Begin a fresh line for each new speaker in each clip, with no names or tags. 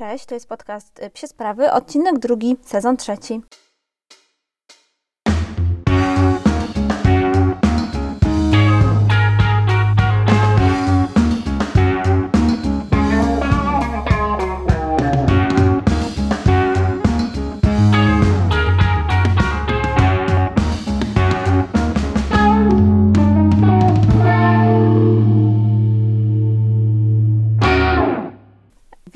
Cześć, to jest podcast Psie Sprawy, odcinek drugi, sezon trzeci.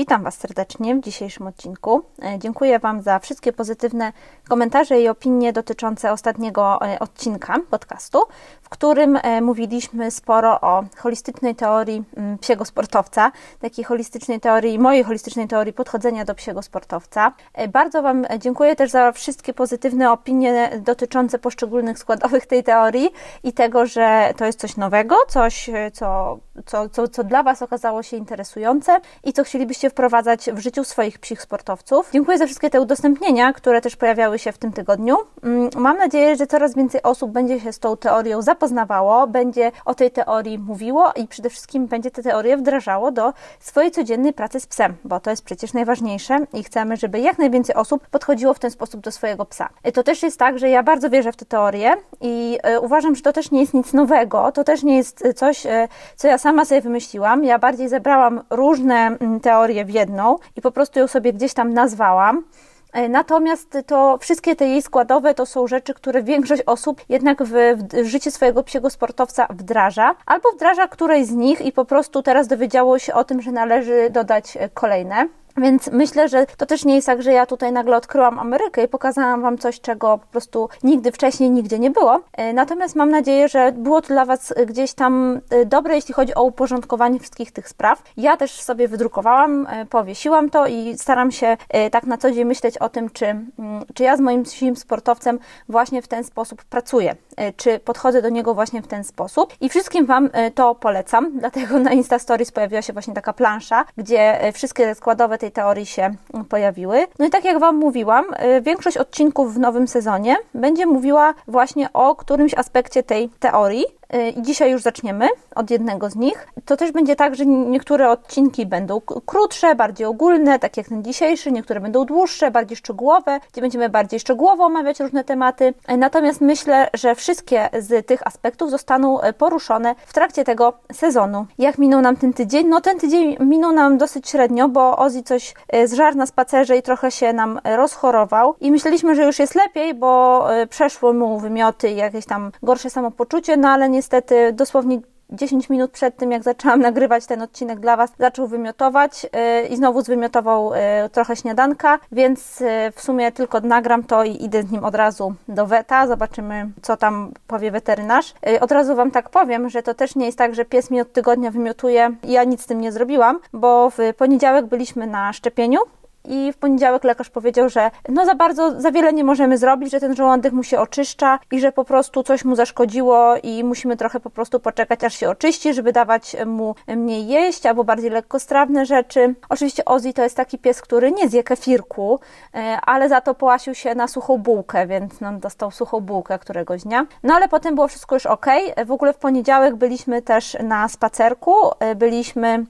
Witam Was serdecznie w dzisiejszym odcinku. E, dziękuję Wam za wszystkie pozytywne komentarze i opinie dotyczące ostatniego e, odcinka podcastu, w którym e, mówiliśmy sporo o holistycznej teorii mm, psiego sportowca, takiej holistycznej teorii, mojej holistycznej teorii podchodzenia do psiego sportowca. Bardzo Wam dziękuję też za wszystkie pozytywne opinie dotyczące poszczególnych składowych tej teorii i tego, że to jest coś nowego, coś, co, co, co, co dla Was okazało się interesujące i co chcielibyście wprowadzać w życiu swoich psich sportowców. Dziękuję za wszystkie te udostępnienia, które też pojawiały się w tym tygodniu. Mm, mam nadzieję, że coraz więcej osób będzie się z tą teorią zapoznawało, będzie o tej teorii mówiło i przede wszystkim będzie tę teorię wdrażało do swojej codziennej pracy z psem, bo to jest przecież najważniejsze i chcemy, żeby jak najwięcej osób podchodziło w ten sposób do swojego psa. To też jest tak, że ja bardzo wierzę w tę teorię i e, uważam, że to też nie jest nic nowego, to też nie jest coś, e, co ja sama sobie wymyśliłam. Ja bardziej zebrałam różne mm, teorie w jedną i po prostu ją sobie gdzieś tam nazwałam. E, natomiast to wszystkie te jej składowe to są rzeczy, które większość osób jednak w, w życie swojego psiego sportowca wdraża, albo wdraża którejś z nich i po prostu teraz dowiedziało się o tym, że należy dodać e, kolejne. Więc myślę, że to też nie jest tak, że ja tutaj nagle odkryłam Amerykę i pokazałam Wam coś, czego po prostu nigdy wcześniej nigdzie nie było. E, natomiast mam nadzieję, że było to dla Was gdzieś tam e, dobre, jeśli chodzi o uporządkowanie wszystkich tych spraw. Ja też sobie wydrukowałam, e, powiesiłam to i staram się tak na co dzień myśleć o tym, czy, mm, czy ja z moim psim sportowcem właśnie w ten sposób pracuję, czy podchodzę do niego właśnie w ten sposób. I wszystkim Wam to polecam, dlatego na Insta Stories pojawiła się właśnie taka plansza, gdzie wszystkie składowe tej teorii się pojawiły. No i tak jak Wam mówiłam, y, większość odcinków w nowym sezonie będzie mówiła właśnie o którymś aspekcie tej teorii. Y, I dzisiaj już zaczniemy od jednego z nich. To też będzie tak, że niektóre odcinki będą krótsze, bardziej ogólne, tak jak ten dzisiejszy, niektóre będą dłuższe, bardziej szczegółowe, gdzie będziemy bardziej szczegółowo omawiać różne tematy. Y, natomiast myślę, że wszystkie z tych aspektów zostaną y, poruszone w trakcie tego sezonu. Jak minął nam ten tydzień? No ten tydzień minął nam dosyć średnio, bo Ozzy coś zżarł na spacerze i trochę się nam rozchorował i myśleliśmy, że już jest lepiej, bo przeszły mu wymioty i jakieś tam gorsze samopoczucie, no ale niestety dosłownie 10 minut przed tym, jak zaczęłam nagrywać ten odcinek dla Was, zaczął wymiotować yy, i znowu zwymiotował yy, trochę śniadanka, więc yy, w sumie tylko nagram to i idę z nim od razu do weta. Zobaczymy, co tam powie weterynarz. Od razu Wam tak powiem, że to też nie jest tak, że pies mi od tygodnia wymiotuje i ja nic z tym nie zrobiłam, bo w poniedziałek byliśmy na szczepieniu i w poniedziałek lekarz powiedział, że no za bardzo, za wiele nie możemy zrobić, że ten żołądek mu się oczyszcza i że po prostu coś mu zaszkodziło i musimy trochę po prostu poczekać, aż się oczyści, żeby dawać mu mniej jeść albo bardziej lekkostrawne rzeczy. Oczywiście Ozzy to jest taki pies, który nie zje kefirku, e, ale za to połasił się na suchą bułkę, więc no, dostał suchą bułkę któregoś dnia. No ale potem było wszystko już ok. W ogóle w poniedziałek byliśmy też na spacerku, e, byliśmy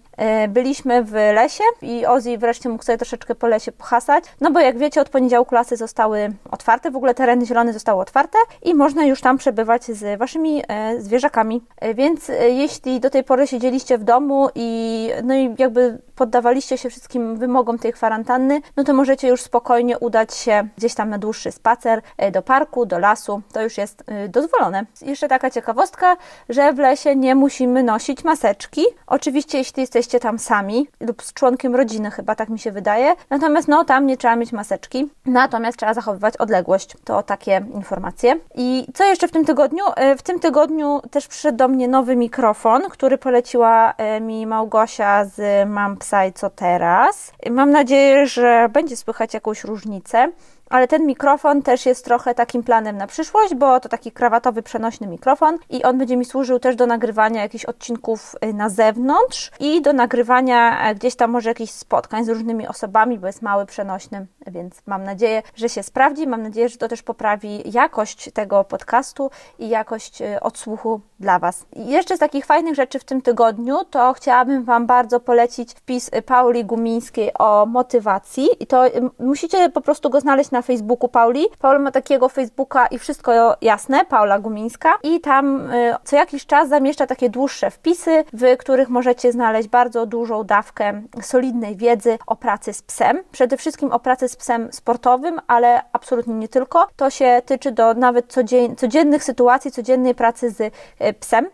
byliśmy w lesie i Ozzy wreszcie mógł sobie troszeczkę po lesie pohasać, no bo jak wiecie, od poniedziałku lasy zostały otwarte, w ogóle tereny zielone zostały otwarte i można już tam przebywać z waszymi e, zwierzakami. E, więc jeśli do tej pory siedzieliście w domu i no i jakby poddawaliście się wszystkim wymogom tej kwarantanny, no to możecie już spokojnie udać się gdzieś tam na dłuższy spacer do parku, do lasu. To już jest dozwolone. Jeszcze taka ciekawostka, że w lesie nie musimy nosić maseczki. Oczywiście, jeśli jesteście jesteście tam sami lub z członkiem rodziny, chyba tak mi się wydaje. Natomiast no tam nie trzeba mieć maseczki, natomiast trzeba zachowywać odległość. To takie informacje. I co jeszcze w tym tygodniu? E, w tym tygodniu też przyszedł do mnie nowy mikrofon, który poleciła e, mi Małgosia z Mam Psa i Co Teraz. Mam nadzieję, że będzie słychać jakąś różnicę ale ten mikrofon też jest trochę takim planem na przyszłość, bo to taki krawatowy, przenośny mikrofon i on będzie mi służył też do nagrywania jakichś odcinków y, na zewnątrz i do nagrywania e, gdzieś tam może jakichś spotkań z różnymi osobami, bo jest mały, przenośny, więc mam nadzieję, że się sprawdzi. Mam nadzieję, że to też poprawi jakość tego podcastu i jakość y, odsłuchu dla Was. Jeszcze z takich fajnych rzeczy w tym tygodniu, to chciałabym Wam bardzo polecić wpis Pauli Gumińskiej o motywacji. I to musicie po prostu go znaleźć na Facebooku Pauli. Paula ma takiego Facebooka i wszystko jasne, Paula Gumińska. I tam y, co jakiś czas zamieszcza takie dłuższe wpisy, w których możecie znaleźć bardzo dużą dawkę solidnej wiedzy o pracy z psem. Przede wszystkim o pracy z psem sportowym, ale absolutnie nie tylko. To się tyczy do nawet codziennych sytuacji, codziennej pracy z y, psem. Mm,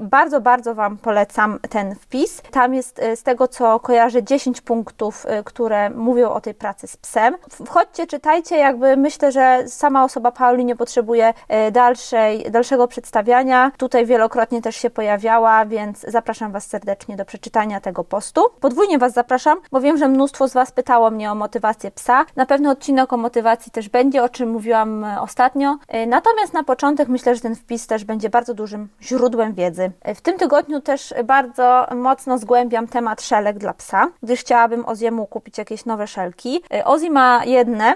bardzo, bardzo Wam polecam ten wpis. Tam jest e, z tego, co kojarzę, 10 punktów, e, które mówią o tej pracy z psem. Wchodźcie, czytajcie, jakby myślę, że sama osoba Pauli nie potrzebuje e, dalszej, dalszego przedstawiania. Tutaj wielokrotnie też się pojawiała, więc zapraszam Was serdecznie do przeczytania tego postu. Podwójnie Was zapraszam, bo wiem, że mnóstwo z Was pytało mnie o motywację psa. Na pewno odcinek o motywacji też będzie, o czym mówiłam ostatnio. Natomiast na początek myślę, że ten wpis też będzie bardzo dużym źródłem wiedzy. W tym tygodniu też bardzo mocno zgłębiam temat szelek dla psa, gdyż chciałabym Oziemu kupić jakieś nowe szelki. Ozi ma jedne,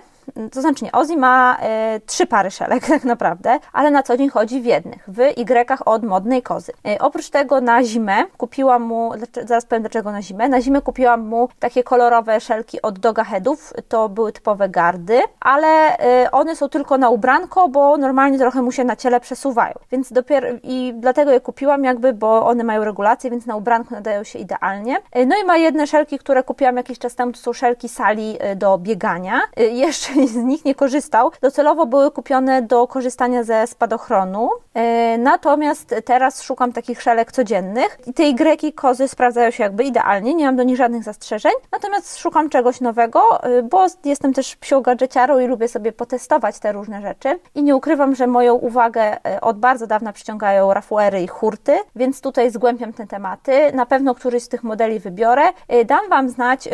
to znaczy nie, Ozzy ma e, trzy pary szelek tak naprawdę, ale na co dzień chodzi w jednych, w Y od modnej kozy. E, oprócz tego na zimę kupiłam mu, zaraz powiem dlaczego na zimę, na zimę kupiłam mu takie kolorowe szelki od Doga Headów, to były typowe gardy, ale e, one są tylko na ubranko, bo normalnie trochę mu się na ciele przesuwają, więc dopiero i dlatego je kupiłam jakby, bo one mają regulację, więc na ubranko nadają się idealnie. No i ma jedne szelki, które kupiłam jakiś czas temu, to są szelki sali do biegania. Jeszcze z nich nie korzystał. Docelowo były kupione do korzystania ze spadochronu. E, natomiast teraz szukam takich szelek codziennych i te Y kozy sprawdzają się jakby idealnie, nie mam do nich żadnych zastrzeżeń. Natomiast szukam czegoś nowego, e, bo jestem też psią gadżeciarą i lubię sobie potestować te różne rzeczy. I nie ukrywam, że moją uwagę e, od bardzo dawna przyciągają rafuery i hurty, więc tutaj zgłębiam te tematy. Na pewno któryś z tych modeli wybiorę. Dam Wam znać,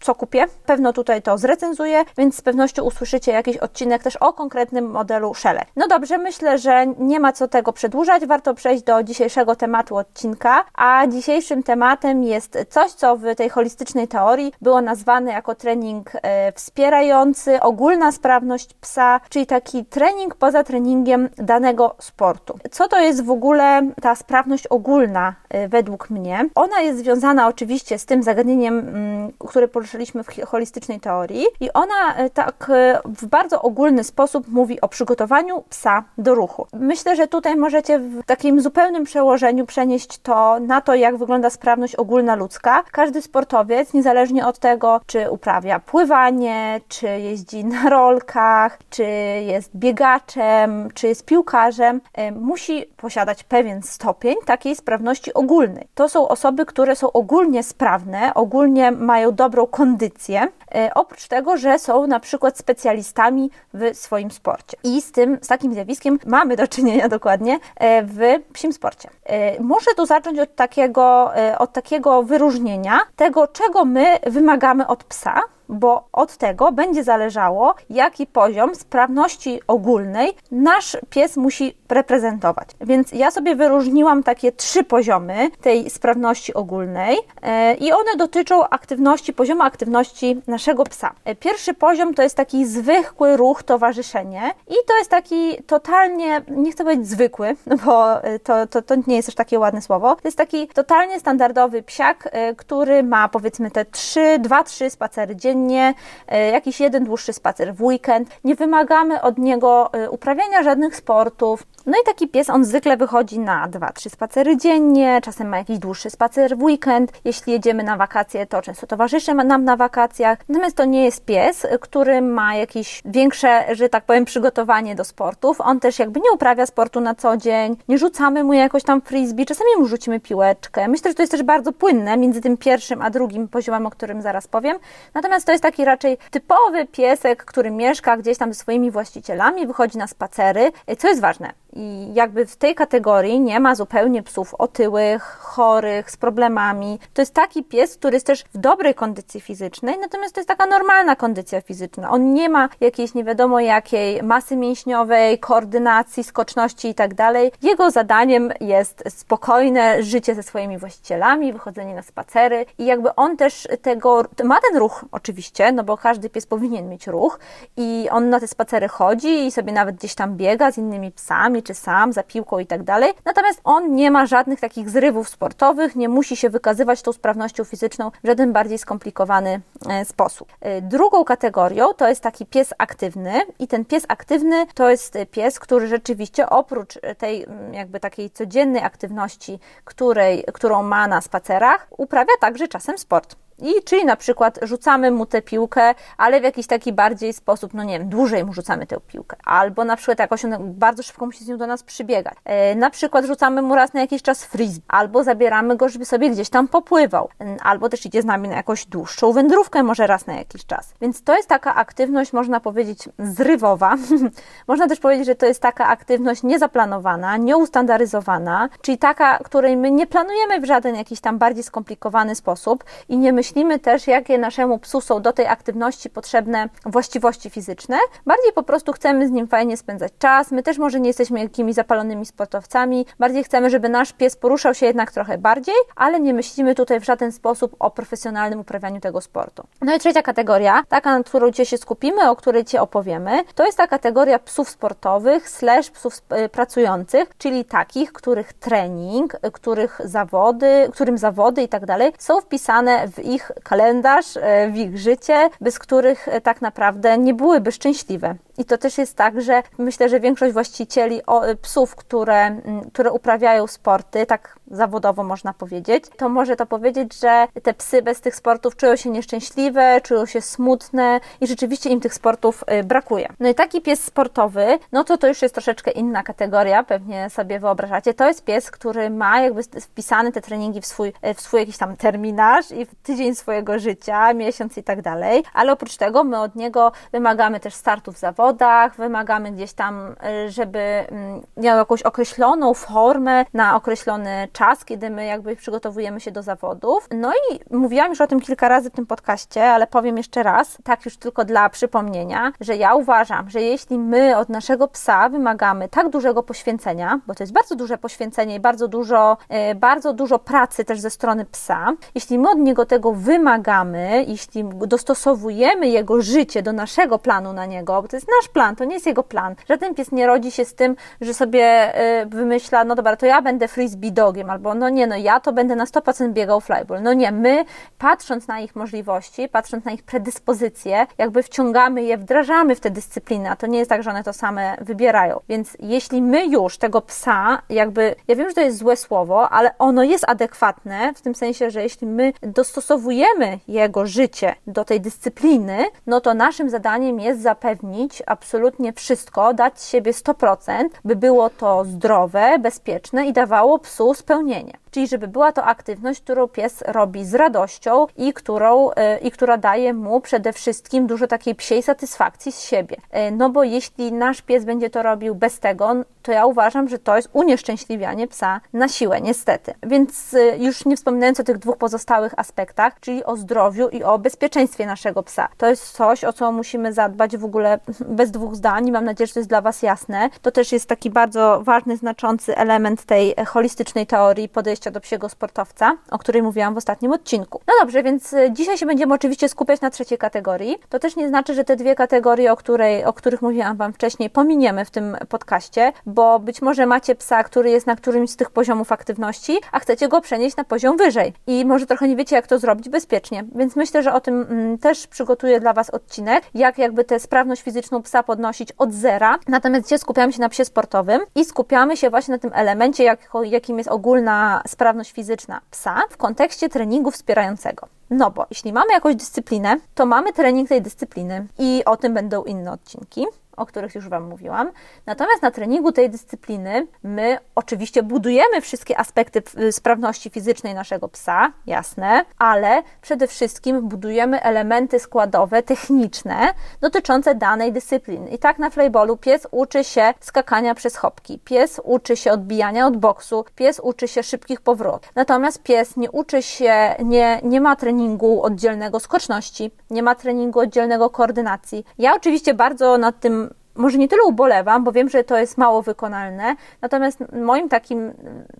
co kupię. Pewno tutaj to zrecenzuję, więc z pewnością usłyszycie jakiś odcinek też o konkretnym modelu Shelle. No dobrze, myślę, że nie ma co tego przedłużać. Warto przejść do dzisiejszego tematu odcinka, a dzisiejszym tematem jest coś, co w tej holistycznej teorii było nazwane jako trening e, wspierający ogólna sprawność psa, czyli taki trening poza treningiem danego sportu. Co to jest w ogóle ta sprawność ogólna e, według mnie? Ona jest związana oczywiście z tym zagadnieniem, mm, które poruszyliśmy w holistycznej teorii i ona e, tak e, w bardzo ogólny sposób mówi o przygotowaniu psa do ruchu. Myślę, że tutaj możecie w takim zupełnym przełożeniu przenieść to na to, jak wygląda sprawność ogólna ludzka. Każdy sportowiec, niezależnie od tego, czy uprawia pływanie, czy jeździ na rolkach, czy jest biegaczem, czy jest piłkarzem, e, musi posiadać pewien stopień takiej sprawności ogólnej. To są osoby, które są ogólnie sprawne, ogólnie mają dobrą kondycję, e, oprócz tego, że są na przykład specjalistami w swoim sporcie. I z tym, z takim zjawiskiem mamy do czynienia dokładnie e, w psim sporcie. E, muszę tu zacząć od takiego, od takiego wyróżnienia tego, czego my wymagamy od psa, bo od tego będzie zależało, jaki poziom sprawności ogólnej nasz pies musi reprezentować. Więc ja sobie wyróżniłam takie trzy poziomy tej sprawności ogólnej e, i one dotyczą aktywności, poziomu aktywności naszego psa. E, pierwszy poziom to jest taki zwykły ruch, towarzyszenie i to jest taki totalnie, nie chcę powiedzieć zwykły, bo e, to, to, to nie jest też takie ładne słowo, to jest taki totalnie standardowy psiak, który ma powiedzmy te trzy, dwa, trzy spacery dziennie codziennie, e, jakiś jeden dłuższy spacer w weekend. Nie wymagamy od niego e, uprawiania żadnych sportów. No i taki pies, on zwykle wychodzi na 2-3 spacery dziennie, czasem ma jakiś dłuższy spacer w weekend. Jeśli jedziemy na wakacje, to często towarzyszy nam na wakacjach. Natomiast to nie jest pies, który ma jakieś większe, że tak powiem, przygotowanie do sportów. On też jakby nie uprawia sportu na co dzień, nie rzucamy mu jakoś tam frisbee, czasami mu rzucimy piłeczkę. Myślę, że to jest też bardzo płynne między tym pierwszym a drugim poziomem, o którym zaraz powiem. Natomiast to jest taki raczej typowy piesek, który mieszka gdzieś tam ze swoimi właścicielami, wychodzi na spacery, co jest ważne. I jakby w tej kategorii nie ma zupełnie psów otyłych, chorych, z problemami. To jest taki pies, który jest też w dobrej kondycji fizycznej, natomiast to jest taka normalna kondycja fizyczna. On nie ma jakiejś nie wiadomo jakiej masy mięśniowej, koordynacji, skoczności i tak. Jego zadaniem jest spokojne życie ze swoimi właścicielami, wychodzenie na spacery i jakby on też tego, ma ten ruch oczywiście, oczywiście, no bo każdy pies powinien mieć ruch i on na te spacery chodzi i sobie nawet gdzieś tam biega z innymi psami, czy sam, za piłką i tak dalej. Natomiast on nie ma żadnych takich zrywów sportowych, nie musi się wykazywać tą sprawnością fizyczną w żaden bardziej skomplikowany e, sposób. E, drugą kategorią to jest taki pies aktywny i ten pies aktywny to jest pies, który rzeczywiście oprócz tej jakby takiej codziennej aktywności, której, którą ma na spacerach, uprawia także czasem sport. I czyli na przykład rzucamy mu tę piłkę, ale w jakiś taki bardziej sposób, no nie wiem, dłużej mu rzucamy tę piłkę. Albo na przykład jakoś on bardzo szybko musi z nią do nas przybiegać. E, na przykład rzucamy mu raz na jakiś czas frisbee. Albo zabieramy go, żeby sobie gdzieś tam popływał. E, albo też idzie z nami na jakąś dłuższą wędrówkę, może raz na jakiś czas. Więc to jest taka aktywność, można powiedzieć, zrywowa. można też powiedzieć, że to jest taka aktywność niezaplanowana, nieustandaryzowana, czyli taka, której my nie planujemy w żaden jakiś tam bardziej skomplikowany sposób i nie myślimy, myślimy też, jakie naszemu psu są do tej aktywności potrzebne właściwości fizyczne. Bardziej po prostu chcemy z nim fajnie spędzać czas. My też może nie jesteśmy jakimiś zapalonymi sportowcami. Bardziej chcemy, żeby nasz pies poruszał się jednak trochę bardziej, ale nie myślimy tutaj w żaden sposób o profesjonalnym uprawianiu tego sportu. No i trzecia kategoria, taka, na którą dzisiaj się skupimy, o której Ci opowiemy, to jest ta kategoria psów sportowych slash psów y, pracujących, czyli takich, których trening, których zawody, którym zawody i tak dalej są wpisane w ich ich kalendarz, e, w ich życie, bez których e, tak naprawdę nie byłyby szczęśliwe. I to też jest tak, że myślę, że większość właścicieli e, psów, które, które uprawiają sporty, tak zawodowo można powiedzieć, to może to powiedzieć, że te psy bez tych sportów czują się nieszczęśliwe, czują się smutne i rzeczywiście im tych sportów brakuje. No i taki pies sportowy, no to to już jest troszeczkę inna kategoria, pewnie sobie wyobrażacie. To jest pies, który ma jakby wpisane te treningi w swój, w swój jakiś tam terminarz i w tydzień swojego życia, miesiąc i tak dalej, ale oprócz tego my od niego wymagamy też startów w zawodach, wymagamy gdzieś tam, y, żeby mm, miał jakąś określoną formę na określony czas, kiedy my jakby przygotowujemy się do zawodów. No i mówiłam już o tym kilka razy w tym podcaście, ale powiem jeszcze raz, tak już tylko dla przypomnienia, że ja uważam, że jeśli my od naszego psa wymagamy tak dużego poświęcenia, bo to jest bardzo duże poświęcenie i bardzo dużo, y, bardzo dużo pracy też ze strony psa, jeśli my od niego tego wymagamy, jeśli dostosowujemy jego życie do naszego planu na niego, bo to jest nasz plan, to nie jest jego plan. Żaden pies nie rodzi się z tym, że sobie y, wymyśla, no dobra, to ja będę frisbee dogiem, albo no nie, no ja to będę na 100% biegał flyball. No nie, my patrząc na ich możliwości, patrząc na ich predyspozycje, jakby wciągamy je, wdrażamy w te dyscypliny, a to nie jest tak, że one to same wybierają. Więc jeśli my już tego psa, jakby, ja wiem, że to jest złe słowo, ale ono jest adekwatne, w tym sensie, że jeśli my dostosowujemy jego życie do tej dyscypliny, no to naszym zadaniem jest zapewnić absolutnie wszystko, dać siebie 100%, by było to zdrowe, bezpieczne i dawało psu spełnienie spełnienie czyli żeby była to aktywność, którą pies robi z radością i, którą, e, i która daje mu przede wszystkim dużo takiej psiej satysfakcji z siebie. E, no bo jeśli nasz pies będzie to robił bez tego, to ja uważam, że to jest unieszczęśliwianie psa na siłę, niestety. Więc e, już nie wspominając o tych dwóch pozostałych aspektach, czyli o zdrowiu i o bezpieczeństwie naszego psa. To jest coś, o co musimy zadbać w ogóle bez dwóch zdań i mam nadzieję, że to jest dla Was jasne. To też jest taki bardzo ważny, znaczący element tej holistycznej teorii podejścia do psiego sportowca, o której mówiłam w ostatnim odcinku. No dobrze, więc e, dzisiaj się będziemy oczywiście skupiać na trzeciej kategorii. To też nie znaczy, że te dwie kategorie, o, której, o których mówiłam Wam wcześniej, pominiemy w tym podcaście, bo być może macie psa, który jest na którymś z tych poziomów aktywności, a chcecie go przenieść na poziom wyżej i może trochę nie wiecie, jak to zrobić bezpiecznie. Więc myślę, że o tym mm, też przygotuję dla Was odcinek, jak jakby tę sprawność fizyczną psa podnosić od zera. Natomiast dzisiaj skupiamy się na psie sportowym i skupiamy się właśnie na tym elemencie, jak, jakim jest ogólna sprawność fizyczna psa w kontekście treningu wspierającego. No bo jeśli mamy jakąś dyscyplinę, to mamy trening tej dyscypliny i o tym będą inne odcinki o których już Wam mówiłam. Natomiast na treningu tej dyscypliny my oczywiście budujemy wszystkie aspekty sprawności fizycznej naszego psa, jasne, ale przede wszystkim budujemy elementy składowe, techniczne dotyczące danej dyscypliny. I tak na flyballu pies uczy się skakania przez hopki, pies uczy się odbijania od boksu, pies uczy się szybkich powrotów. Natomiast pies nie uczy się, nie, nie ma treningu oddzielnego skoczności, nie ma treningu oddzielnego koordynacji. Ja oczywiście bardzo nad tym może nie tyle ubolewam, bo wiem, że to jest mało wykonalne, natomiast moim takim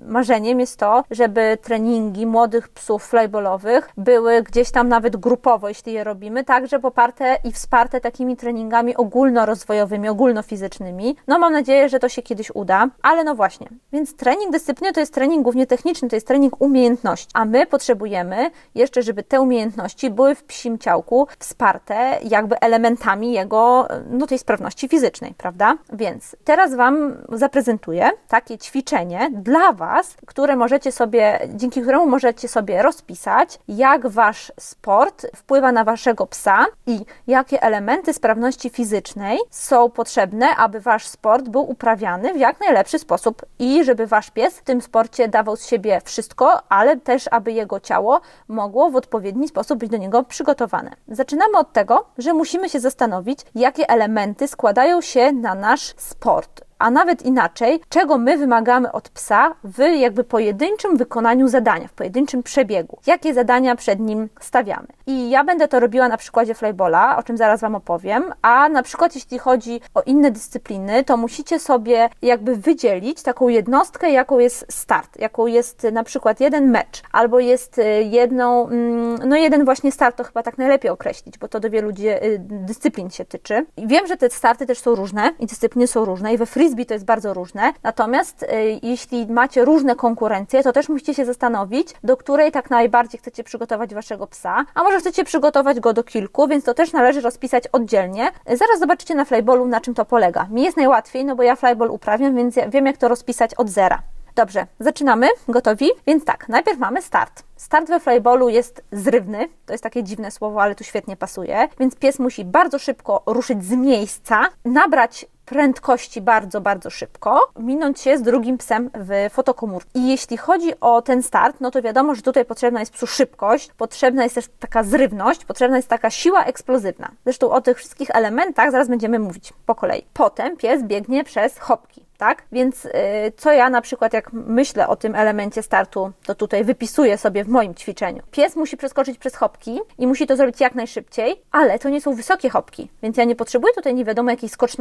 marzeniem jest to, żeby treningi młodych psów flyballowych były gdzieś tam nawet grupowo, jeśli je robimy, także poparte i wsparte takimi treningami ogólnorozwojowymi, ogólnofizycznymi. No mam nadzieję, że to się kiedyś uda, ale no właśnie. Więc trening dyscypliny to jest trening głównie techniczny, to jest trening umiejętności, a my potrzebujemy jeszcze, żeby te umiejętności były w psim ciałku wsparte jakby elementami jego, no tej sprawności fizycznej, prawda? Więc teraz Wam zaprezentuję takie ćwiczenie dla Was, które możecie sobie, dzięki któremu możecie sobie rozpisać, jak Wasz sport wpływa na Waszego psa i jakie elementy sprawności fizycznej są potrzebne, aby Wasz sport był uprawiany w jak najlepszy sposób i żeby Wasz pies w tym sporcie dawał z siebie wszystko, ale też, aby jego ciało mogło w odpowiedni sposób być do niego przygotowane. Zaczynamy od tego, że musimy się zastanowić, jakie elementy składają się na nasz sport a nawet inaczej, czego my wymagamy od psa w jakby pojedynczym wykonaniu zadania, w pojedynczym przebiegu. Jakie zadania przed nim stawiamy. I ja będę to robiła na przykładzie flybola, o czym zaraz Wam opowiem, a na przykład jeśli chodzi o inne dyscypliny, to musicie sobie jakby wydzielić taką jednostkę, jaką jest start, jaką jest na przykład jeden mecz, albo jest y, jedną, mm, no jeden właśnie start, to chyba tak najlepiej określić, bo to do wielu y, dyscyplin się tyczy. I wiem, że te starty też są różne i dyscypliny są różne i we free frisbee to jest bardzo różne. Natomiast y, jeśli macie różne konkurencje, to też musicie się zastanowić, do której tak najbardziej chcecie przygotować waszego psa, a może chcecie przygotować go do kilku, więc to też należy rozpisać oddzielnie. Zaraz zobaczycie na flyballu, na czym to polega. Mi jest najłatwiej, no bo ja flyball uprawiam, więc ja wiem, jak to rozpisać od zera. Dobrze, zaczynamy. Gotowi? Więc tak, najpierw mamy start. Start we flyballu jest zrywny, to jest takie dziwne słowo, ale tu świetnie pasuje, więc pies musi bardzo szybko ruszyć z miejsca, nabrać prędkości bardzo, bardzo szybko, minąć się z drugim psem w fotokomórce. I jeśli chodzi o ten start, no to wiadomo, że tutaj potrzebna jest psu szybkość, potrzebna jest też taka zrywność, potrzebna jest taka siła eksplozywna. Zresztą o tych wszystkich elementach zaraz będziemy mówić po kolei. Potem pies biegnie przez hopki tak? Więc y, co ja na przykład, jak myślę o tym elemencie startu, to tutaj wypisuję sobie w moim ćwiczeniu. Pies musi przeskoczyć przez hopki i musi to zrobić jak najszybciej, ale to nie są wysokie hopki, więc ja nie potrzebuję tutaj nie wiadomo jakiej skoczni.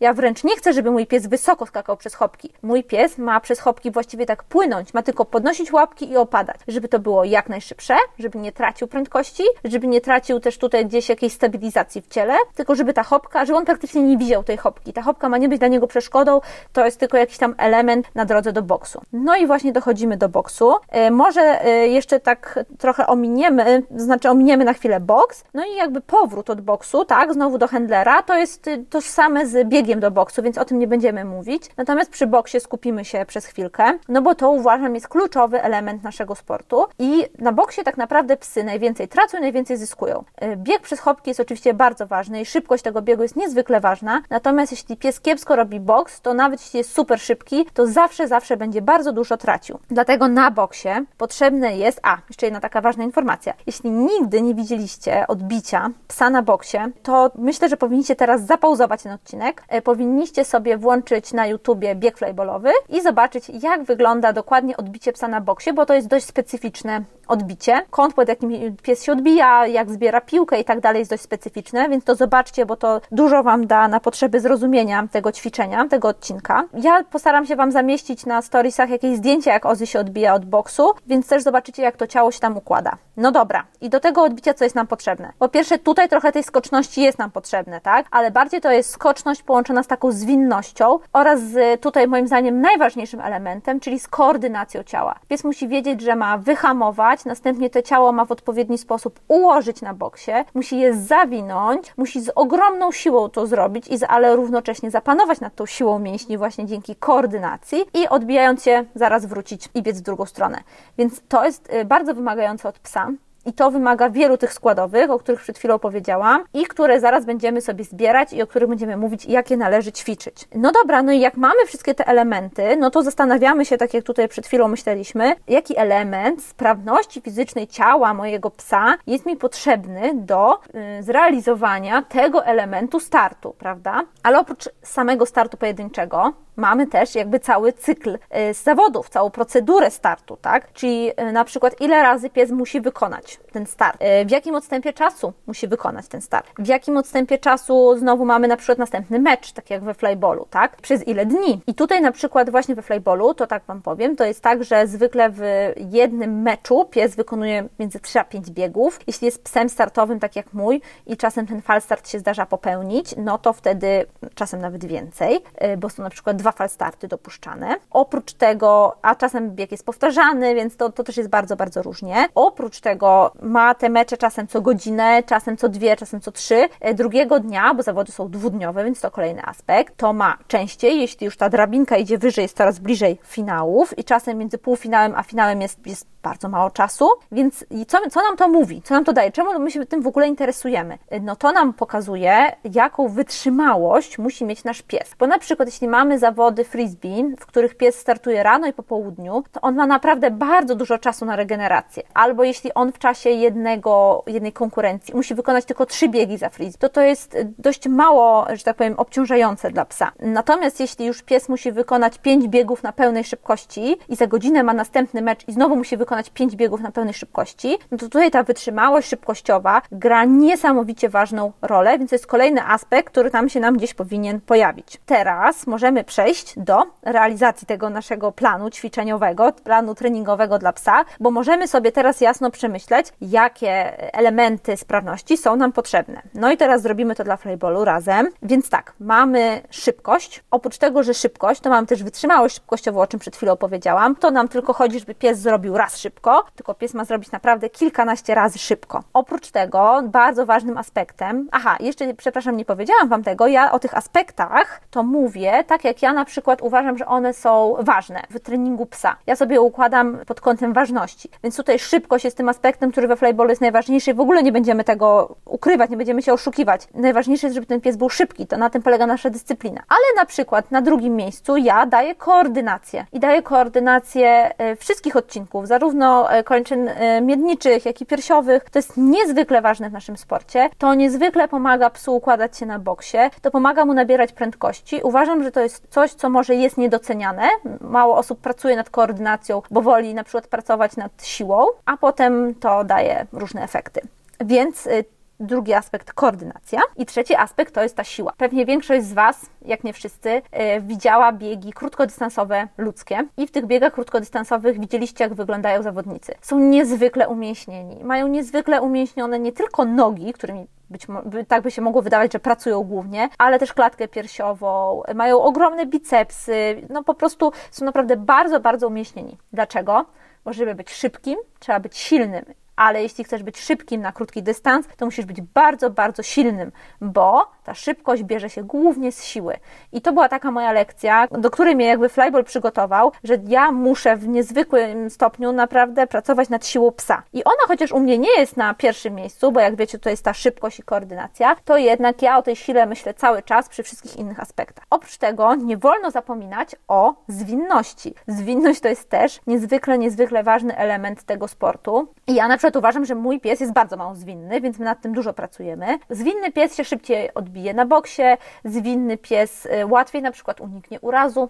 Ja wręcz nie chcę, żeby mój pies wysoko skakał przez hopki. Mój pies ma przez hopki właściwie tak płynąć, ma tylko podnosić łapki i opadać, żeby to było jak najszybsze, żeby nie tracił prędkości, żeby nie tracił też tutaj gdzieś jakiejś stabilizacji w ciele, tylko żeby ta hopka, żeby on praktycznie nie widział tej hopki. Ta hopka ma nie być dla niego przeszkodą, to jest tylko jakiś tam element na drodze do boksu. No i właśnie dochodzimy do boksu. E, może e, jeszcze tak trochę ominiemy, znaczy ominiemy na chwilę boks, no i jakby powrót od boksu, tak, znowu do handlera, to jest y, tożsame z biegiem do boksu, więc o tym nie będziemy mówić. Natomiast przy boksie skupimy się przez chwilkę, no bo to uważam jest kluczowy element naszego sportu i na boksie tak naprawdę psy najwięcej tracą najwięcej zyskują. E, bieg przez hopki jest oczywiście bardzo ważny i szybkość tego biegu jest niezwykle ważna, natomiast jeśli pies kiepsko robi boks, to nawet jeśli jest super szybki, to zawsze, zawsze będzie bardzo dużo tracił. Dlatego na boksie potrzebne jest, a jeszcze jedna taka ważna informacja. Jeśli nigdy nie widzieliście odbicia psa na boksie, to myślę, że powinniście teraz zapauzować ten odcinek. E, powinniście sobie włączyć na YouTubie bieg flyballowy i zobaczyć, jak wygląda dokładnie odbicie psa na boksie, bo to jest dość specyficzne odbicie. Kąt, pod jakim pies się odbija, jak zbiera piłkę i tak dalej jest dość specyficzne, więc to zobaczcie, bo to dużo Wam da na potrzeby zrozumienia tego ćwiczenia, tego odcinka. Ja postaram się Wam zamieścić na storiesach jakieś zdjęcia, jak Ozzy się odbija od boksu, więc też zobaczycie, jak to ciało się tam układa. No dobra, i do tego odbicia co jest nam potrzebne? Po pierwsze, tutaj trochę tej skoczności jest nam potrzebne, tak? Ale bardziej to jest skoczność połączona z taką zwinnością oraz z tutaj moim zdaniem najważniejszym elementem, czyli z koordynacją ciała. Pies musi wiedzieć, że ma wyhamować, następnie to ciało ma w odpowiedni sposób ułożyć na boksie, musi je zawinąć, musi z ogromną siłą to zrobić, i ale równocześnie zapanować nad tą siłą mięśni właśnie dzięki koordynacji i odbijając się zaraz wrócić i biec w drugą stronę. Więc to jest y, bardzo wymagające od psa. I to wymaga wielu tych składowych, o których przed chwilą powiedziałam, i które zaraz będziemy sobie zbierać i o których będziemy mówić, jakie należy ćwiczyć. No dobra, no i jak mamy wszystkie te elementy, no to zastanawiamy się, tak jak tutaj przed chwilą myśleliśmy, jaki element sprawności fizycznej ciała mojego psa jest mi potrzebny do y, zrealizowania tego elementu startu, prawda? Ale oprócz samego startu pojedynczego, mamy też jakby cały cykl y, z zawodów, całą procedurę startu, tak? Czyli y, na przykład ile razy pies musi wykonać ten start, y, w jakim odstępie czasu musi wykonać ten start, w jakim odstępie czasu znowu mamy na przykład następny mecz, tak jak we flyballu, tak? Przez ile dni. I tutaj na przykład właśnie we flyballu, to tak Wam powiem, to jest tak, że zwykle w jednym meczu pies wykonuje między 3 a 5 biegów. Jeśli jest psem startowym, tak jak mój, i czasem ten falstart się zdarza popełnić, no to wtedy czasem nawet więcej, bo są na przykład dwa falstarty dopuszczane. Oprócz tego, a czasem bieg jest powtarzany, więc to, to też jest bardzo, bardzo różnie. Oprócz tego ma te mecze czasem co godzinę, czasem co dwie, czasem co trzy. E, drugiego dnia, bo zawody są dwudniowe, więc to kolejny aspekt, to ma częściej, jeśli już ta drabinka idzie wyżej, jest coraz bliżej finałów i czasem między półfinałem a finałem jest, jest bardzo mało czasu, więc co, co nam to mówi? Co nam to daje? Czemu my się tym w ogóle interesujemy? E, no to nam pokazuje, jaką wytrzymałość musi mieć nasz pies. Bo na przykład, jeśli mamy zawody frisbee, w których pies startuje rano i po południu, to on ma naprawdę bardzo dużo czasu na regenerację. Albo jeśli on w czasie jednego, jednej konkurencji musi wykonać tylko trzy biegi za frisbee, to to jest dość mało, że tak powiem, obciążające dla psa. Natomiast jeśli już pies musi wykonać pięć biegów na pełnej szybkości i za godzinę ma następny mecz i znowu musi wykonać pięć biegów na pełnej szybkości, no to tutaj ta wytrzymałość szybkościowa gra niesamowicie ważną rolę, więc to jest kolejny aspekt, który tam się nam gdzieś powinien pojawić. Teraz możemy przejść do realizacji tego naszego planu ćwiczeniowego, planu treningowego dla psa, bo możemy sobie teraz jasno przemyśleć, jakie elementy sprawności są nam potrzebne. No i teraz zrobimy to dla flyballu razem. Więc tak, mamy szybkość. Oprócz tego, że szybkość, to mamy też wytrzymałość szybkościową, o czym przed chwilą powiedziałam. To nam tylko chodzi, żeby pies zrobił raz szybko, tylko pies ma zrobić naprawdę kilkanaście razy szybko. Oprócz tego, bardzo ważnym aspektem, aha, jeszcze, przepraszam, nie powiedziałam Wam tego, ja o tych aspektach to mówię, tak jak ja na przykład uważam, że one są ważne w treningu psa. Ja sobie układam pod kątem ważności. Więc tutaj szybkość jest tym aspektem, który we flyballu jest najważniejszy. W ogóle nie będziemy tego ukrywać, nie będziemy się oszukiwać. Najważniejsze jest, żeby ten pies był szybki. To na tym polega nasza dyscyplina. Ale na przykład na drugim miejscu ja daję koordynację. I daję koordynację e, wszystkich odcinków, zarówno e, kończyn e, miedniczych, jak i piersiowych. To jest niezwykle ważne w naszym sporcie. To niezwykle pomaga psu układać się na boksie. To pomaga mu nabierać prędkości. Uważam, że to jest coś, co może jest niedoceniane. Mało osób pracuje nad koordynacją, bo woli na przykład pracować nad siłą, a potem to daje różne efekty. Więc y, drugi aspekt koordynacja i trzeci aspekt to jest ta siła. Pewnie większość z Was, jak nie wszyscy, yy, widziała biegi krótkodystansowe ludzkie i w tych biegach krótkodystansowych widzieliście, jak wyglądają zawodnicy. Są niezwykle umięśnieni, mają niezwykle umięśnione nie tylko nogi, którymi być tak by się mogło wydawać, że pracują głównie, ale też klatkę piersiową, mają ogromne bicepsy, no po prostu są naprawdę bardzo, bardzo umięśnieni. Dlaczego? Bo żeby być szybkim, trzeba być silnym ale jeśli chcesz być szybkim na krótki dystans, to musisz być bardzo, bardzo silnym, bo ta szybkość bierze się głównie z siły. I to była taka moja lekcja, do której mnie jakby Flyball przygotował, że ja muszę w niezwykłym stopniu naprawdę pracować nad siłą psa. I ona chociaż u mnie nie jest na pierwszym miejscu, bo jak wiecie, to jest ta szybkość i koordynacja, to jednak ja o tej sile myślę cały czas przy wszystkich innych aspektach. Oprócz tego nie wolno zapominać o zwinności. Zwinność to jest też niezwykle, niezwykle ważny element tego sportu. I ja na przykład uważam, że mój pies jest bardzo mało zwinny, więc my nad tym dużo pracujemy. Zwinny pies się szybciej odbije na boksie, zwinny pies y, łatwiej na przykład uniknie urazu,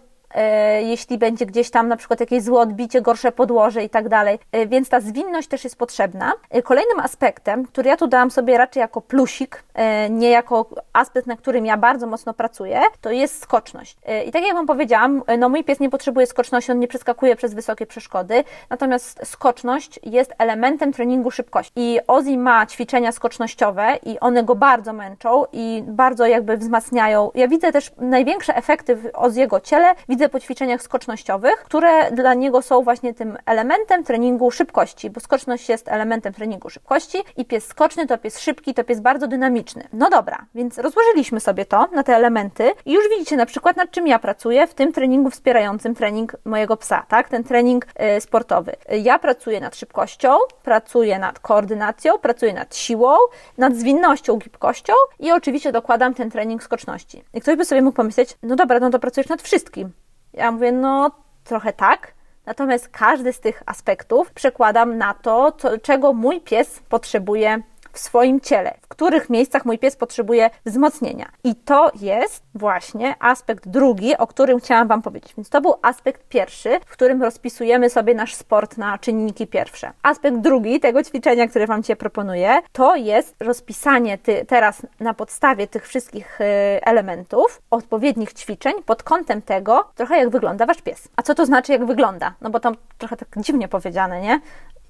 jeśli będzie gdzieś tam na przykład jakieś złe odbicie, gorsze podłoże i tak dalej. E, więc ta zwinność też jest potrzebna. E, kolejnym aspektem, który ja tu dałam sobie raczej jako plusik, nie jako aspekt, na którym ja bardzo mocno pracuję, to jest skoczność. I tak jak Wam powiedziałam, no mój pies nie potrzebuje skoczności, on nie przeskakuje przez wysokie przeszkody, natomiast skoczność jest elementem treningu szybkości. I Ozzy ma ćwiczenia skocznościowe i one go bardzo męczą i bardzo jakby wzmacniają. Ja widzę też największe efekty w Oziego ciele, widzę po ćwiczeniach skocznościowych, które dla niego są właśnie tym elementem treningu szybkości, bo skoczność jest elementem treningu szybkości i pies skoczny to pies szybki, to pies bardzo dynamiczny. No dobra, więc rozłożyliśmy sobie to na te elementy i już widzicie na przykład nad czym ja pracuję w tym treningu wspierającym trening mojego psa, tak? Ten trening y, sportowy. Ja pracuję nad szybkością, pracuję nad koordynacją, pracuję nad siłą, nad zwinnością, gibkością i oczywiście dokładam ten trening skoczności. I ktoś by sobie mógł pomyśleć, no dobra, no to pracujesz nad wszystkim. Ja mówię, no trochę tak, natomiast każdy z tych aspektów przekładam na to, co, czego mój pies potrzebuje w swoim ciele, w których miejscach mój pies potrzebuje wzmocnienia. I to jest właśnie aspekt drugi, o którym chciałam Wam powiedzieć. Więc to był aspekt pierwszy, w którym rozpisujemy sobie nasz sport na czynniki pierwsze. Aspekt drugi tego ćwiczenia, które Wam dzisiaj proponuję, to jest rozpisanie ty, teraz na podstawie tych wszystkich y, elementów odpowiednich ćwiczeń pod kątem tego, trochę jak wygląda Wasz pies. A co to znaczy, jak wygląda? No bo to trochę tak dziwnie powiedziane, nie?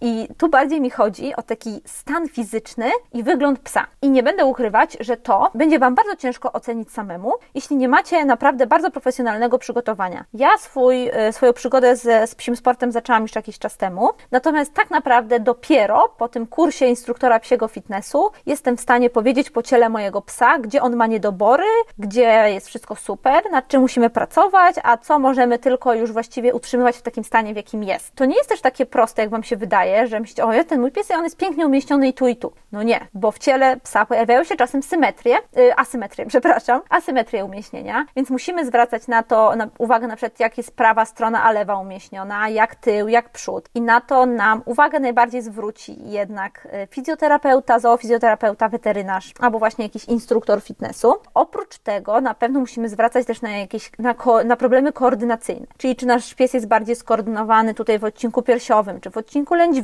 I tu bardziej mi chodzi o taki stan fizyczny i wygląd psa. I nie będę ukrywać, że to będzie Wam bardzo ciężko ocenić samemu, jeśli nie macie naprawdę bardzo profesjonalnego przygotowania. Ja swój, e, swoją przygodę z, z psim sportem zaczęłam już jakiś czas temu, natomiast tak naprawdę dopiero po tym kursie instruktora psiego fitnessu jestem w stanie powiedzieć po ciele mojego psa, gdzie on ma niedobory, gdzie jest wszystko super, nad czym musimy pracować, a co możemy tylko już właściwie utrzymywać w takim stanie, w jakim jest. To nie jest też takie proste, jak Wam się wydaje wydaje, że myślicie, o, ten mój pies, on jest pięknie umieszczony i tu i tu. No nie, bo w ciele psa pojawiają się czasem symetrie, yy, asymetrie, przepraszam, asymetrie umieśnienia, więc musimy zwracać na to na uwagę na przykład, jak jest prawa strona, a lewa umieśniona, jak tył, jak przód. I na to nam uwagę najbardziej zwróci jednak y, fizjoterapeuta, zoofizjoterapeuta, weterynarz, albo właśnie jakiś instruktor fitnessu. Oprócz tego na pewno musimy zwracać też na jakieś, na, na problemy koordynacyjne, czyli czy nasz pies jest bardziej skoordynowany tutaj w odcinku piersiowym, czy w odcinku lędźwiowym,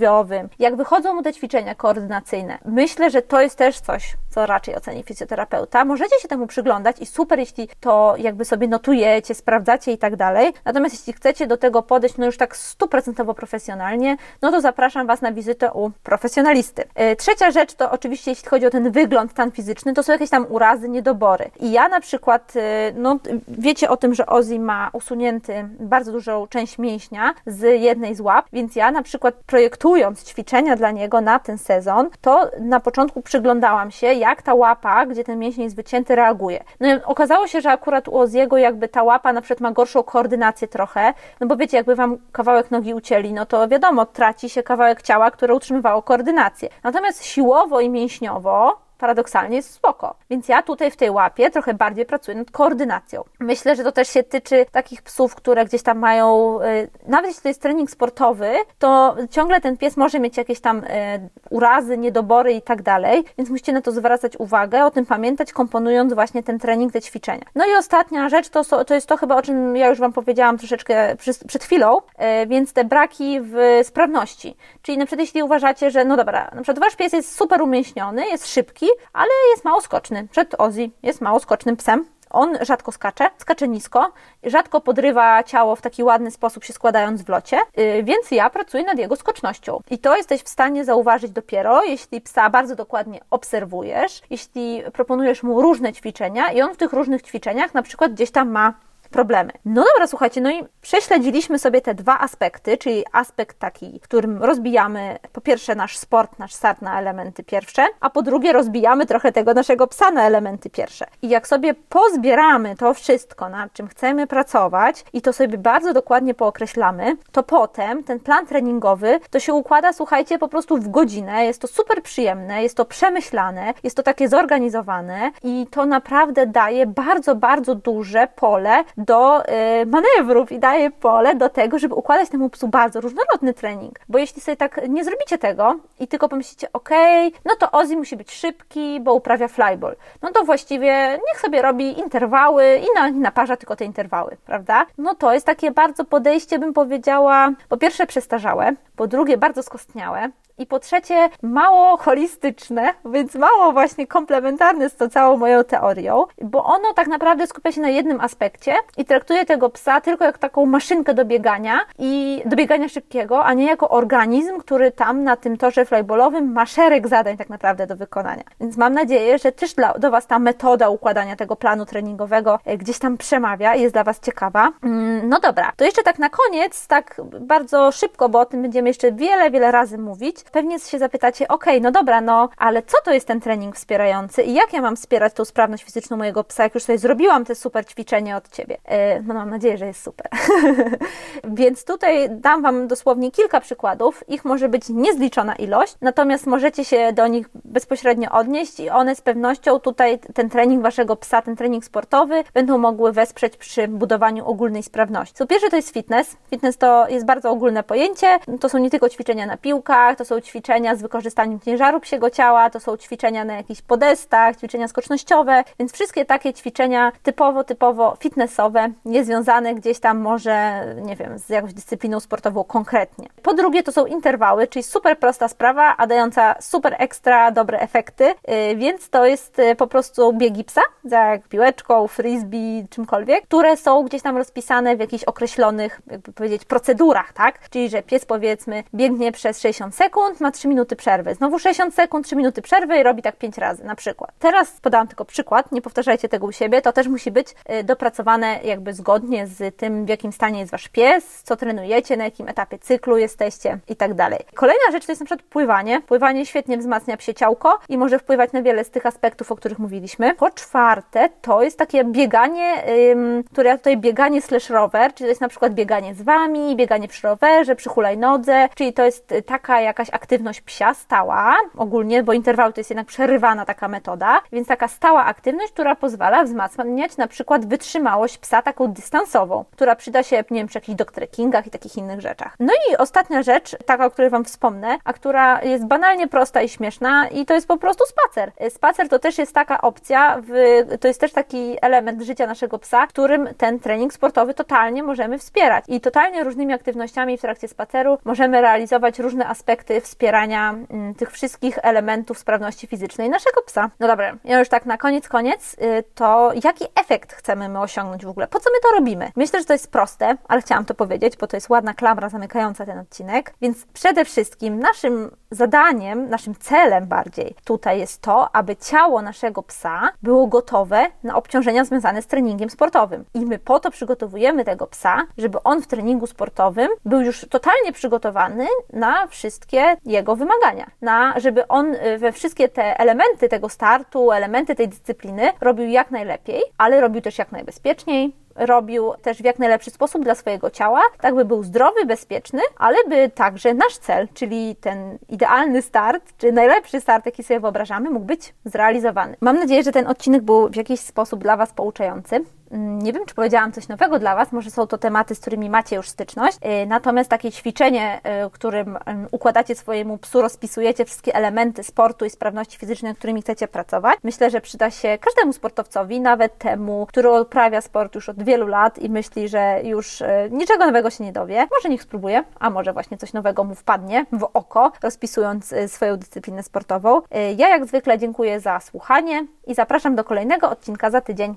jak wychodzą mu te ćwiczenia koordynacyjne. Myślę, że to jest też coś, co raczej oceni fizjoterapeuta. Możecie się temu przyglądać i super, jeśli to jakby sobie notujecie, sprawdzacie i tak dalej. Natomiast jeśli chcecie do tego podejść, no już tak stuprocentowo profesjonalnie, no to zapraszam Was na wizytę u profesjonalisty. E, trzecia rzecz to oczywiście, jeśli chodzi o ten wygląd, stan fizyczny, to są jakieś tam urazy, niedobory. I ja na przykład, e, no wiecie o tym, że Ozzy ma usunięty bardzo dużą część mięśnia z jednej z łap, więc ja na przykład projektując ćwiczenia dla niego na ten sezon, to na początku przyglądałam się, jak ta łapa, gdzie ten mięsień jest wycięty, reaguje. No okazało się, że akurat u Oziego jakby ta łapa na przykład ma gorszą koordynację trochę, no bo wiecie, jakby wam kawałek nogi ucięli, no to wiadomo, traci się kawałek ciała, które utrzymywało koordynację. Natomiast siłowo i mięśniowo paradoksalnie jest spoko. Więc ja tutaj w tej łapie trochę bardziej pracuję nad koordynacją. Myślę, że to też się tyczy takich psów, które gdzieś tam mają, y, nawet jeśli to jest trening sportowy, to ciągle ten pies może mieć jakieś tam y, urazy, niedobory i tak dalej, więc musicie na to zwracać uwagę, o tym pamiętać, komponując właśnie ten trening, te ćwiczenia. No i ostatnia rzecz to, to jest to chyba, o czym ja już Wam powiedziałam troszeczkę przed chwilą, y, więc te braki w sprawności. Czyli na przykład jeśli uważacie, że no dobra, na przykład Wasz pies jest super umięśniony, jest szybki, ale jest mało skoczny. Przed Ozzy jest mało skocznym psem. On rzadko skacze, skacze nisko, rzadko podrywa ciało w taki ładny sposób, się składając w locie, yy, więc ja pracuję nad jego skocznością. I to jesteś w stanie zauważyć dopiero, jeśli psa bardzo dokładnie obserwujesz, jeśli proponujesz mu różne ćwiczenia i on w tych różnych ćwiczeniach na przykład gdzieś tam ma problemy. No dobra, słuchajcie, no i prześledziliśmy sobie te dwa aspekty, czyli aspekt taki, w którym rozbijamy po pierwsze nasz sport, nasz start na elementy pierwsze, a po drugie rozbijamy trochę tego naszego psa na elementy pierwsze. I jak sobie pozbieramy to wszystko, nad czym chcemy pracować i to sobie bardzo dokładnie pookreślamy, to potem ten plan treningowy to się układa, słuchajcie, po prostu w godzinę. Jest to super przyjemne, jest to przemyślane, jest to takie zorganizowane i to naprawdę daje bardzo, bardzo duże pole do y, manewrów i daje pole do tego, żeby układać temu psu bardzo różnorodny trening. Bo jeśli sobie tak nie zrobicie tego i tylko pomyślicie, ok, no to Ozzy musi być szybki, bo uprawia flyball, no to właściwie niech sobie robi interwały i na, naparza tylko te interwały, prawda? No to jest takie bardzo podejście, bym powiedziała, po pierwsze przestarzałe, po drugie bardzo skostniałe, i po trzecie, mało holistyczne, więc mało właśnie komplementarne z tą całą moją teorią, bo ono tak naprawdę skupia się na jednym aspekcie i traktuje tego psa tylko jak taką maszynkę do biegania i do biegania szybkiego, a nie jako organizm, który tam na tym torze flyballowym ma szereg zadań tak naprawdę do wykonania. Więc mam nadzieję, że też dla, do Was ta metoda układania tego planu treningowego e, gdzieś tam przemawia i jest dla Was ciekawa. Mm, no dobra, to jeszcze tak na koniec, tak bardzo szybko, bo o tym będziemy jeszcze wiele, wiele razy mówić pewnie się zapytacie, ok, no dobra, no ale co to jest ten trening wspierający i jak ja mam wspierać tą sprawność fizyczną mojego psa, jak już sobie zrobiłam te super ćwiczenie od Ciebie? E, no mam nadzieję, że jest super. Więc tutaj dam Wam dosłownie kilka przykładów, ich może być niezliczona ilość, natomiast możecie się do nich bezpośrednio odnieść i one z pewnością tutaj ten trening Waszego psa, ten trening sportowy będą mogły wesprzeć przy budowaniu ogólnej sprawności. Co pierwsze to jest fitness. Fitness to jest bardzo ogólne pojęcie, to są nie tylko ćwiczenia na piłkach, to są są ćwiczenia z wykorzystaniem ciężaru psiego ciała, to są ćwiczenia na jakichś podestach, ćwiczenia skocznościowe, więc wszystkie takie ćwiczenia typowo, typowo fitnessowe, niezwiązane gdzieś tam może, nie wiem, z jakąś dyscypliną sportową konkretnie. Po drugie, to są interwały, czyli super prosta sprawa, a dająca super ekstra dobre efekty, yy, więc to jest yy, po prostu biegi psa, jak piłeczką, frisbee, czymkolwiek, które są gdzieś tam rozpisane w jakichś określonych, jakby powiedzieć, procedurach, tak? Czyli, że pies powiedzmy biegnie przez 60 sekund, ma 3 minuty przerwy, znowu 60 sekund, 3 minuty przerwy i robi tak 5 razy na przykład. Teraz podałam tylko przykład, nie powtarzajcie tego u siebie, to też musi być y, dopracowane jakby zgodnie z tym, w jakim stanie jest Wasz pies, co trenujecie, na jakim etapie cyklu jesteście i tak dalej. Kolejna rzecz to jest na przykład pływanie. Pływanie świetnie wzmacnia psie ciałko i może wpływać na wiele z tych aspektów, o których mówiliśmy. Po czwarte, to jest takie bieganie, ym, które ja tutaj bieganie slash rower, czyli to jest na przykład bieganie z Wami, bieganie przy rowerze, przy hulajnodze, czyli to jest taka jakaś aktywność psia stała, ogólnie, bo interwały to jest jednak przerywana taka metoda, więc taka stała aktywność, która pozwala wzmacniać na przykład wytrzymałość psa taką dystansową, która przyda się, nie wiem, przy jakichś doktrekingach i takich innych rzeczach. No i ostatnia rzecz, taka, o której Wam wspomnę, a która jest banalnie prosta i śmieszna i to jest po prostu spacer. Spacer to też jest taka opcja, w, to jest też taki element życia naszego psa, którym ten trening sportowy totalnie możemy wspierać i totalnie różnymi aktywnościami w trakcie spaceru możemy realizować różne aspekty wspierania mm, tych wszystkich elementów sprawności fizycznej naszego psa. No dobra, ja już tak na koniec, koniec, y, to jaki efekt chcemy my osiągnąć w ogóle? Po co my to robimy? Myślę, że to jest proste, ale chciałam to powiedzieć, bo to jest ładna klamra zamykająca ten odcinek, więc przede wszystkim naszym zadaniem, naszym celem bardziej tutaj jest to, aby ciało naszego psa było gotowe na obciążenia związane z treningiem sportowym. I my po to przygotowujemy tego psa, żeby on w treningu sportowym był już totalnie przygotowany na wszystkie jego wymagania, na żeby on y, we wszystkie te elementy tego startu, elementy tej dyscypliny robił jak najlepiej, ale robił też jak najbezpieczniej, robił też w jak najlepszy sposób dla swojego ciała, tak by był zdrowy, bezpieczny, ale by także nasz cel, czyli ten idealny start, czy najlepszy start, jaki sobie wyobrażamy, mógł być zrealizowany. Mam nadzieję, że ten odcinek był w jakiś sposób dla Was pouczający. Mm, nie wiem, czy powiedziałam coś nowego dla Was, może są to tematy, z którymi macie już styczność. Y, natomiast takie ćwiczenie, y, którym układacie swojemu psu, rozpisujecie wszystkie elementy sportu i sprawności fizycznej, którymi chcecie pracować, myślę, że przyda się każdemu sportowcowi, nawet temu, który uprawia sport już od wielu lat i myśli, że już y, niczego nowego się nie dowie. Może niech spróbuje, a może właśnie coś nowego mu wpadnie w oko, rozpisując swoją dyscyplinę sportową. Ja jak zwykle dziękuję za słuchanie i zapraszam do kolejnego odcinka za tydzień.